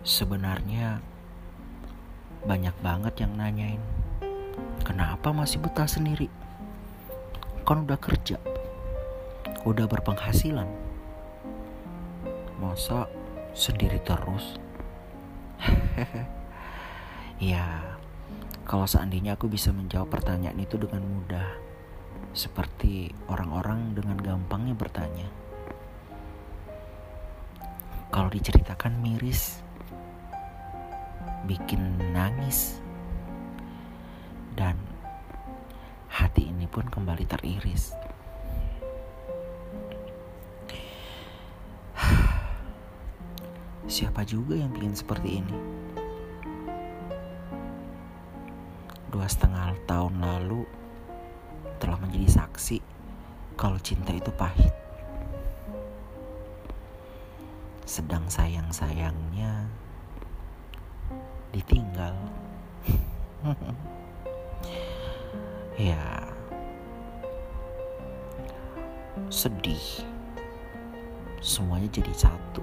Sebenarnya banyak banget yang nanyain Kenapa masih betah sendiri? Kan udah kerja Udah berpenghasilan Masa sendiri terus? ya, kalau seandainya aku bisa menjawab pertanyaan itu dengan mudah Seperti orang-orang dengan gampangnya bertanya Kalau diceritakan miris bikin nangis dan hati ini pun kembali teriris. Siapa juga yang bikin seperti ini? Dua setengah tahun lalu telah menjadi saksi kalau cinta itu pahit. Sedang sayang-sayangnya ditinggal. ya, sedih. Semuanya jadi satu.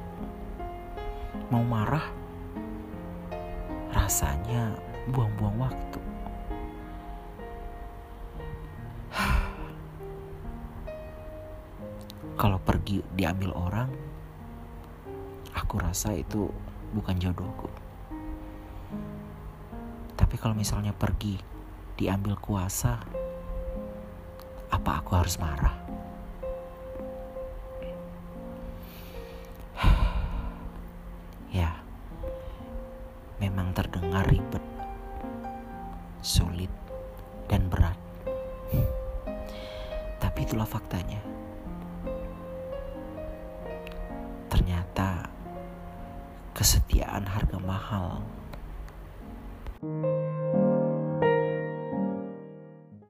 Mau marah, rasanya buang-buang waktu. Kalau pergi diambil orang, aku rasa itu bukan jodohku. Tapi kalau misalnya pergi diambil kuasa, apa aku harus marah? ya, memang terdengar ribet, sulit, dan berat. Tapi itulah faktanya. Ternyata kesetiaan harga mahal.